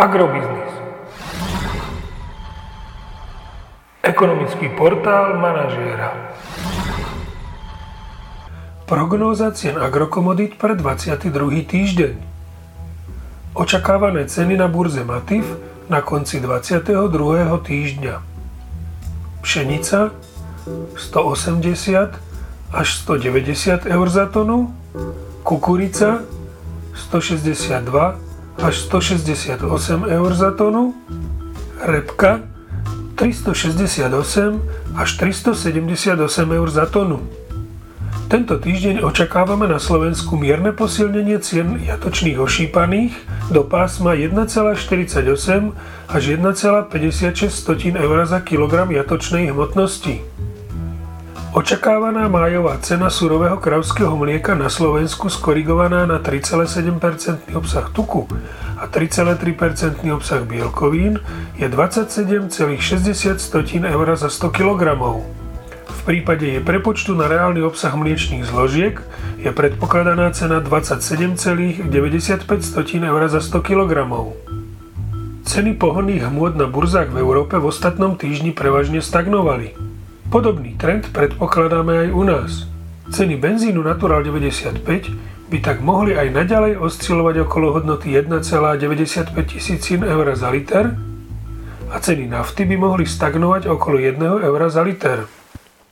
Agrobiznis. Ekonomický portál manažéra. Prognóza cien agrokomodít pre 22. týždeň. Očakávané ceny na burze Matif na konci 22. týždňa. Pšenica 180 až 190 eur za tonu, kukurica 162 až 168 eur za tonu, repka 368 až 378 eur za tonu. Tento týždeň očakávame na Slovensku mierne posilnenie cien jatočných ošípaných do pásma 1,48 až 1,56 eur za kilogram jatočnej hmotnosti. Očakávaná májová cena surového kravského mlieka na Slovensku skorigovaná na 3,7% obsah tuku a 3,3% obsah bielkovín je 27,60 eur za 100 kg. V prípade jej prepočtu na reálny obsah mliečných zložiek je predpokladaná cena 27,95 eur za 100 kg. Ceny pohonných hmôt na burzách v Európe v ostatnom týždni prevažne stagnovali. Podobný trend predpokladáme aj u nás. Ceny benzínu Natural 95 by tak mohli aj naďalej oscilovať okolo hodnoty 1,95 tisícin eur za liter a ceny nafty by mohli stagnovať okolo 1 eur za liter.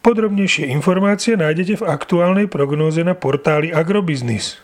Podrobnejšie informácie nájdete v aktuálnej prognóze na portáli Agrobiznis.